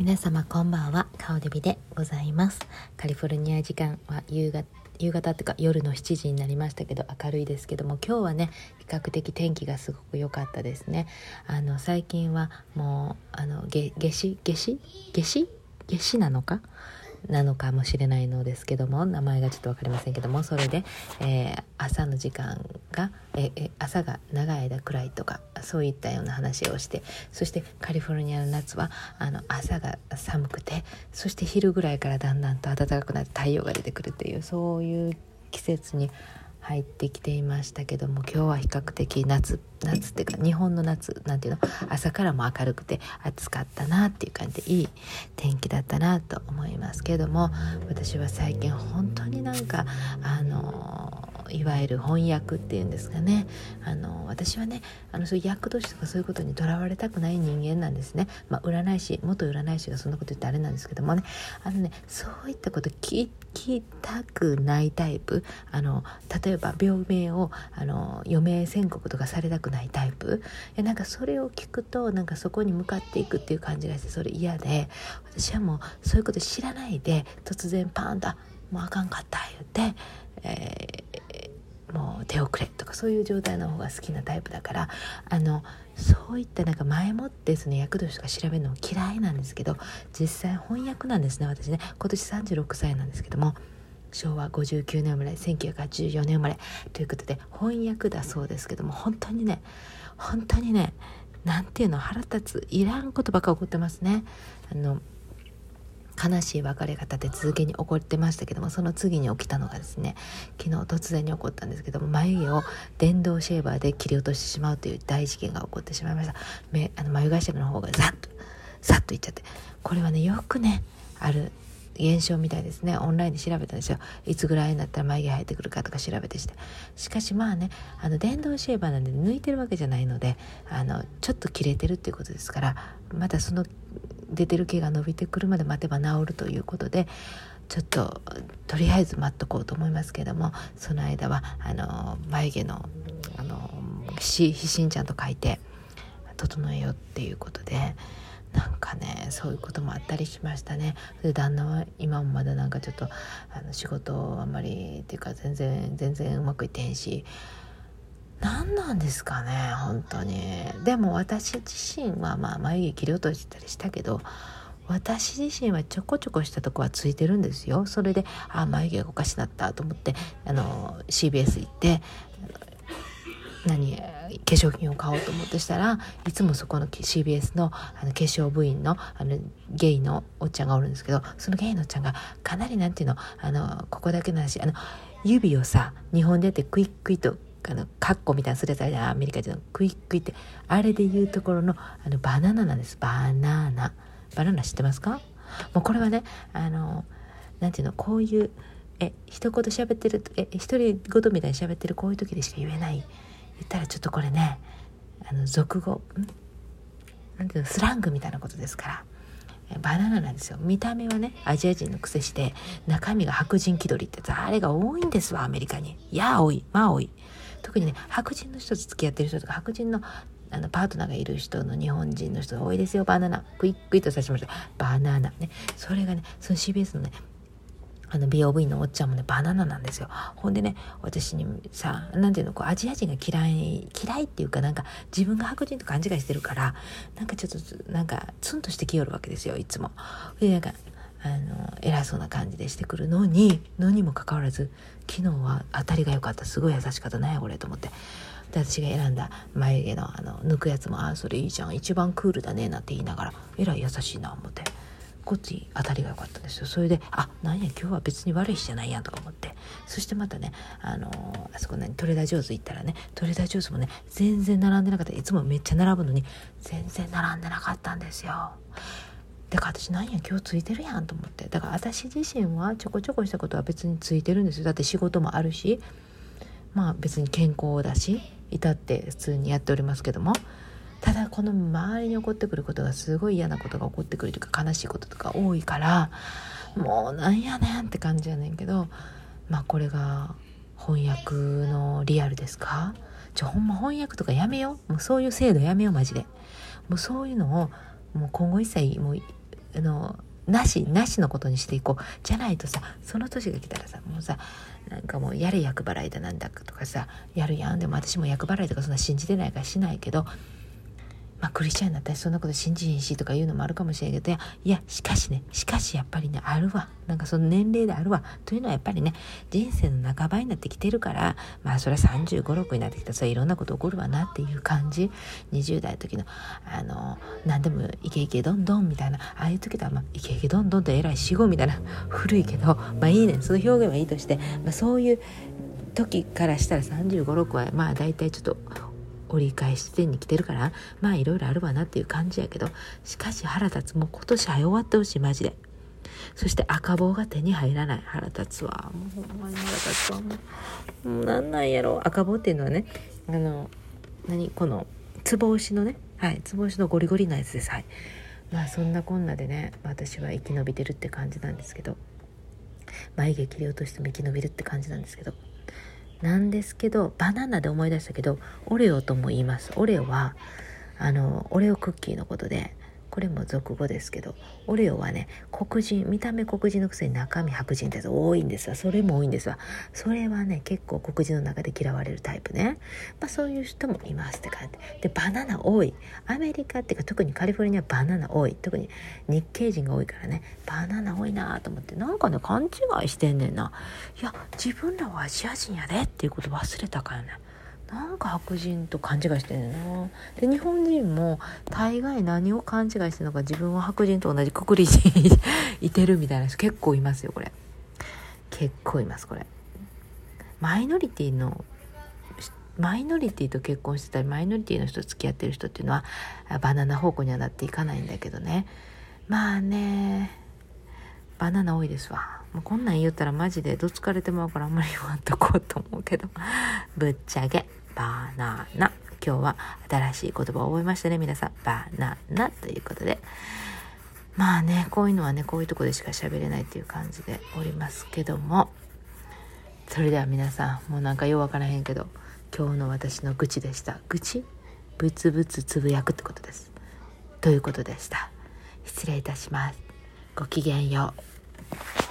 皆様こんばんは。顔デビでございます。カリフォルニア時間は夕方夕方っていうか夜の7時になりましたけど明るいですけども今日はね比較的天気がすごく良かったですね。あの最近はもうあの夏至？夏至？夏至？夏至なのか？なのかもしれないのですけども名前がちょっと分かりませんけどもそれで、えー、朝の時間が、えー、朝が長い間暗いとかそういったような話をしてそしてカリフォルニアの夏はあの朝が寒くてそして昼ぐらいからだんだんと暖かくなって太陽が出てくるというそういう季節に入ってきていましたけども今日は比較的夏夏っていうか日本の夏なんていうの朝からも明るくて暑かったなっていう感じでいい天気だったなと思いますけども私は最近本当になんかあのいわゆる翻訳っていうんですかね。あの私はねあのそういう役年とかそういうことにとらわれたくない人間なんですね、まあ、占い師元占い師がそんなこと言ってあれなんですけどもね。あのねそういったこと聞きたくないタイプ。あの例えば病名をあの余命宣告とかされたくないタイプ。いなんかそれを聞くとなんかそこに向かっていくっていう感じがしてそれ嫌で。私はもうそういうこと知らないで突然パーンと「もうあかんかった」言って、えもう手遅れとかそういう状態の方が好きなタイプだからあのそういったなんか前もってその役年とか調べるの嫌いなんですけど実際翻訳なんですね私ね。今年36歳なんですけども昭和59年生まれ1984年生まれということで翻訳だそうですけども本当にね本当にねなんていうの腹立ついらんことばっか起こってますね。あの悲しい別れ方で続けに起こってましたけどもその次に起きたのがですね昨日突然に起こったんですけども眉毛を電動シェーバーで切り落としてしまうという大事件が起こってしまいました。目あの眉頭の方がザッとザッといっちゃって。これはねよくねある現象みたいですね。オンラインで調べたんですよ。いつぐらいになったら眉毛生えてくるかとか調べてして。しかしまあねあの電動シェーバーなんで抜いてるわけじゃないのであのちょっと切れてるっていうことですからまたその出てる毛が伸びてくるまで待てば治るということでちょっととりあえず待っとこうと思いますけどもその間はあの眉毛のあのひしんちゃんと書いて整えようっていうことで。なんかねそういうこともあったりしましたねで旦那は今もまだなんかちょっとあの仕事あんまりっていうか全然全然うまくいってへんし何なんですかね本当に。でも私自身はまあ眉毛切り落としたりしたけど私自身はちょこちょこしたとこはついてるんですよ。それであ眉毛がおかしなったと思ってあの CBS 行って何化粧品を買おうと思ってしたらいつもそこの CBS のあの化粧部員のあのゲイのおっちゃんがおるんですけどそのゲイのおっちゃんがかなりなんていうのあのここだけの話あの指をさ日本でてクイックイとあのカッコみたいなするやつアメリカでのクイックイってあれで言うところのあのバナナなんです。バナナ。バナナ知ってますか？もうこれはねあのなんていうのこういうえ一言喋ってるえ独り言みたいに喋ってるこういう時でしか言えない。言ったらちょっとこれねあの俗語んなんていうのスラングみたいなことですから。バナナなんですよ。見た目はねアジア人の癖して中身が白人気取りってあれが多いんですわアメリカに。いや多い。まあ多い。特にね白人の人と付き合ってる人とか白人のあのパートナーがいる人の日本人の人が多いですよ。バナナ。クイックイッとさせました。バナナ。ね。それがねその CBS のねあの美容部員のおっちゃんもねバナナなんですよ。ほんでね私にさ何ていうのこうアジア人が嫌い嫌いっていうかなんか自分が白人と勘違いしてるからなんかちょっとなんかツンとしてきよるわけですよいつも。でなんかあの偉そうな感じでしてくるのにのにもかかわらず昨日は当たりが良かった。すごい優しかった。ねこれと思って。私が選んだ眉毛のあの抜くやつも「あそれいいじゃん。一番クールだね」なんて言いながらえらい優しいな思って。こっち当たりが良かったんですよ。それであなんや今日は別に悪い日じゃないやんとか思って。そしてまたねあの、あそこねトレーダー上手行ったらねトレーダー上手もね全然並んでなかった。いつもめっちゃ並ぶのに全然並んでなかったんですよ。だから私なんや今日ついてるやんと思って。だから私自身はちょこちょこしたことは別についてるんですよ。だって仕事もあるし。まあ別に健康だし至って普通にやっておりますけども。ただこの周りに起こってくることがすごい嫌なことが起こってくるというか悲しいこととか多いからもうなんやねんって感じやねんけどまあこれが翻訳のリアルですか？ちょほんま翻訳とかやめよう。もうそういう制度やめようマジで。もうそういうのをもう今後一切もうあのなしなしのことにしていこう。じゃないとさその年が来たらさもうさなんかもうやれ厄払いだなんだとかさやるやん。でも私も厄払いとかそんな信じてないからしないけどまあ、クリスチャンになったらそんなこと信じひんしとか言うのもあるかもしれんけどいやいやしかしねしかしやっぱりねあるわ。なんかその年齢であるわ。というのはやっぱりね人生の半ばになってきてるからまあそれは3 5 6になってきた。らそれいろんなこと起こるわなっていう感じ。20代の時のあの何でもイケイケどんどんみたいな。ああいう時とはまあイケイケどんどんと偉い死後みたいな。古いけどまあいいね。その表現はいいとして、まあ、そういう時からしたら3 5 6はまあ大体ちょっと折り返し地点に来てるからまあいろいろあるわなっていう感じやけどしかし腹立つ。もう今年早終わってほしいマジで。そして赤棒が手に入らない。腹立つわ。もうほんまに腹立つわ。もうもうなんなんやろ。赤棒っていうのはねあの何？このつぼ押しのね。はい。つぼ押しのゴリゴリなやつです。はい。まあそんなこんなでね私は生き延びてるって感じなんですけど眉毛切り落としても生き延びるって感じなんですけど。なんですけどバナナで思い出したけどオレオとも言います。オレオはあのオレオクッキーのことでこれも俗語ですけどオレオはね黒人見た目黒人のくせに中身白人ってやつ多いんですわ。それも多いんですわ。それはね結構黒人の中で嫌われるタイプね、まあ、そういう人もいますって感じでバナナ多い。アメリカっていうか特にカリフォルニアバナナ多い。特に日系人が多いからね。バナナ多いなと思って。なんかね勘違いしてんねんな。いや自分らはアジア人やでっていうこと忘れたからね。なんか白人と勘違いしてんねんなで日本人も大概何を勘違いしてるのか自分は白人と同じくくりにいてるみたいな人結構いますよこれ。結構いますこれ。マイノリティのマイノリティと結婚してたりマイノリティの人と付き合ってる人っていうのはバナナ方向にはなっていかないんだけどね。まあねバナナ多いですわ。もうこんなん言ったらマジでどつかれてまうからあんまり言わんとこうと思うけど。ぶっちゃけバナナ。今日は新しい言葉を覚えましたね皆さん。バナナ。ということで。まあねこういうのはねこういうとこでしか喋れないっていう感じでおりますけども。それでは皆さんもうなんかようわからへんけど今日の私の愚痴でした。愚痴？ブツブツつぶやくってことです。ということでした。失礼いたします。ごきげんよう。